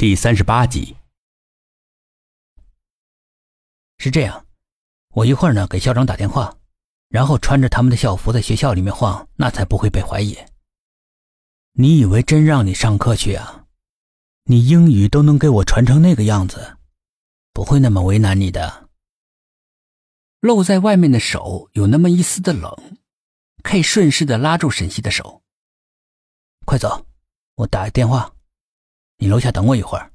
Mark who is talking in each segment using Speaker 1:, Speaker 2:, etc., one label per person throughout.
Speaker 1: 第三十八集。是这样，我一会儿呢给校长打电话，然后穿着他们的校服在学校里面晃，那才不会被怀疑。你以为真让你上课去啊？你英语都能给我传成那个样子，不会那么为难你的。
Speaker 2: 露在外面的手有那么一丝的冷，K 顺势的拉住沈西的手，
Speaker 1: 快走，我打个电话。你楼下等我一会儿。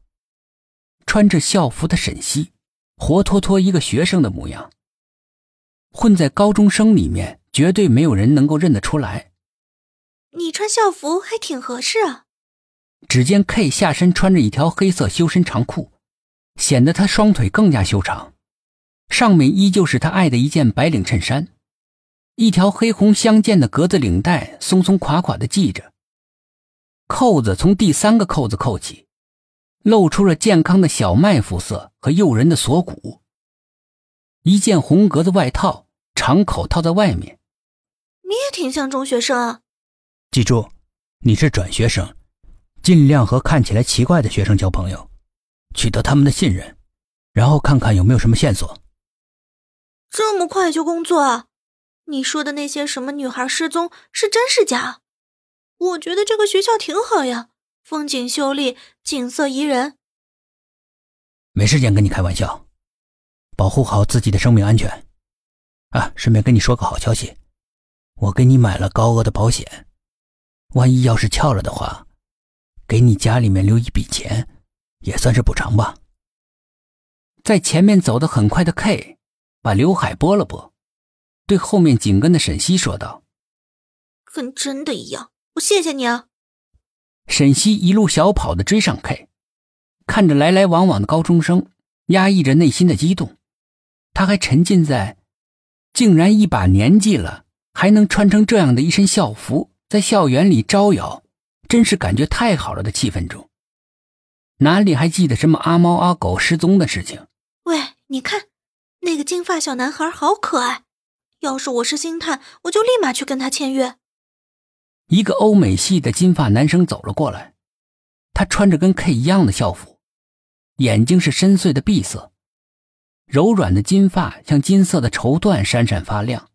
Speaker 2: 穿着校服的沈西，活脱脱一个学生的模样。混在高中生里面，绝对没有人能够认得出来。
Speaker 3: 你穿校服还挺合适啊。
Speaker 2: 只见 K 下身穿着一条黑色修身长裤，显得他双腿更加修长。上面依旧是他爱的一件白领衬衫，一条黑红相间的格子领带松松垮垮的系着。扣子从第三个扣子扣起，露出了健康的小麦肤色和诱人的锁骨。一件红格子外套，长口套在外面。
Speaker 3: 你也挺像中学生啊。
Speaker 1: 记住，你是转学生，尽量和看起来奇怪的学生交朋友，取得他们的信任，然后看看有没有什么线索。
Speaker 3: 这么快就工作啊？你说的那些什么女孩失踪是真是假？我觉得这个学校挺好呀，风景秀丽，景色宜人。
Speaker 1: 没时间跟你开玩笑，保护好自己的生命安全。啊，顺便跟你说个好消息，我给你买了高额的保险，万一要是翘了的话，给你家里面留一笔钱，也算是补偿吧。
Speaker 2: 在前面走得很快的 K，把刘海拨了拨，对后面紧跟的沈西说道：“
Speaker 3: 跟真的一样。”我谢谢你啊！
Speaker 2: 沈西一路小跑的追上 K，看着来来往往的高中生，压抑着内心的激动。他还沉浸在竟然一把年纪了还能穿成这样的一身校服，在校园里招摇，真是感觉太好了的气氛中，哪里还记得什么阿猫阿狗失踪的事情？
Speaker 3: 喂，你看那个金发小男孩好可爱，要是我是星探，我就立马去跟他签约。
Speaker 2: 一个欧美系的金发男生走了过来，他穿着跟 K 一样的校服，眼睛是深邃的碧色，柔软的金发像金色的绸缎闪闪发亮，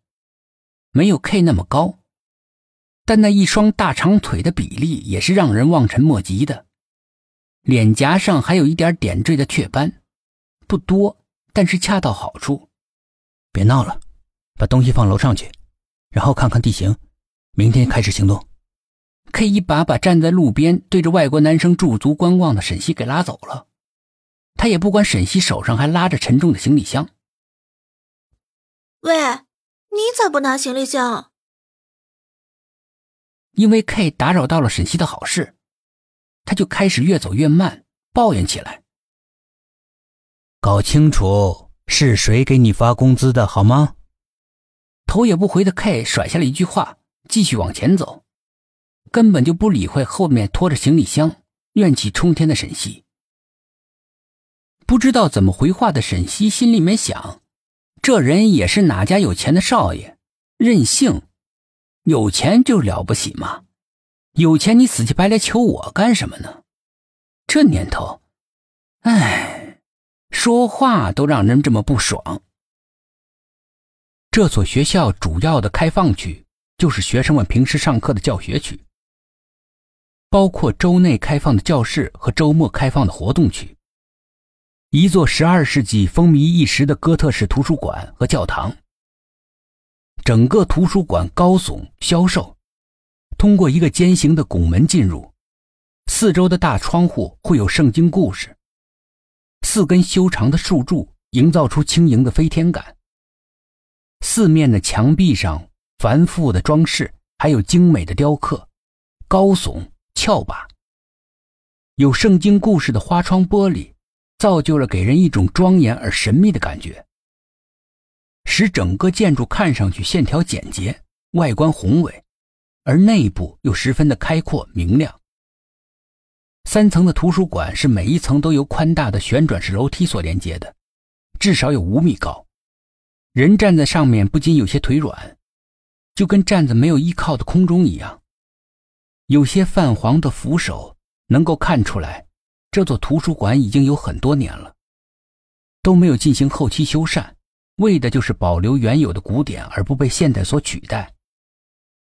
Speaker 2: 没有 K 那么高，但那一双大长腿的比例也是让人望尘莫及的。脸颊上还有一点点缀的雀斑，不多，但是恰到好处。
Speaker 1: 别闹了，把东西放楼上去，然后看看地形。明天开始行动。
Speaker 2: K 一把把站在路边对着外国男生驻足观望的沈西给拉走了。他也不管沈西手上还拉着沉重的行李箱。
Speaker 3: 喂，你咋不拿行李箱？
Speaker 2: 因为 K 打扰到了沈西的好事，他就开始越走越慢，抱怨起来。
Speaker 1: 搞清楚是谁给你发工资的好吗？
Speaker 2: 头也不回的 K 甩下了一句话。继续往前走，根本就不理会后面拖着行李箱、怨气冲天的沈西。不知道怎么回话的沈西心里面想：这人也是哪家有钱的少爷，任性，有钱就了不起吗？有钱你死乞白赖求我干什么呢？这年头，哎，说话都让人这么不爽。这所学校主要的开放区。就是学生们平时上课的教学区，包括周内开放的教室和周末开放的活动区。一座十二世纪风靡一时的哥特式图书馆和教堂。整个图书馆高耸消瘦，通过一个尖形的拱门进入，四周的大窗户会有圣经故事。四根修长的树柱营造出轻盈的飞天感。四面的墙壁上。繁复的装饰，还有精美的雕刻，高耸翘拔。有圣经故事的花窗玻璃，造就了给人一种庄严而神秘的感觉，使整个建筑看上去线条简洁，外观宏伟，而内部又十分的开阔明亮。三层的图书馆是每一层都由宽大的旋转式楼梯所连接的，至少有五米高，人站在上面不禁有些腿软。就跟站在没有依靠的空中一样，有些泛黄的扶手能够看出来，这座图书馆已经有很多年了，都没有进行后期修缮，为的就是保留原有的古典而不被现代所取代。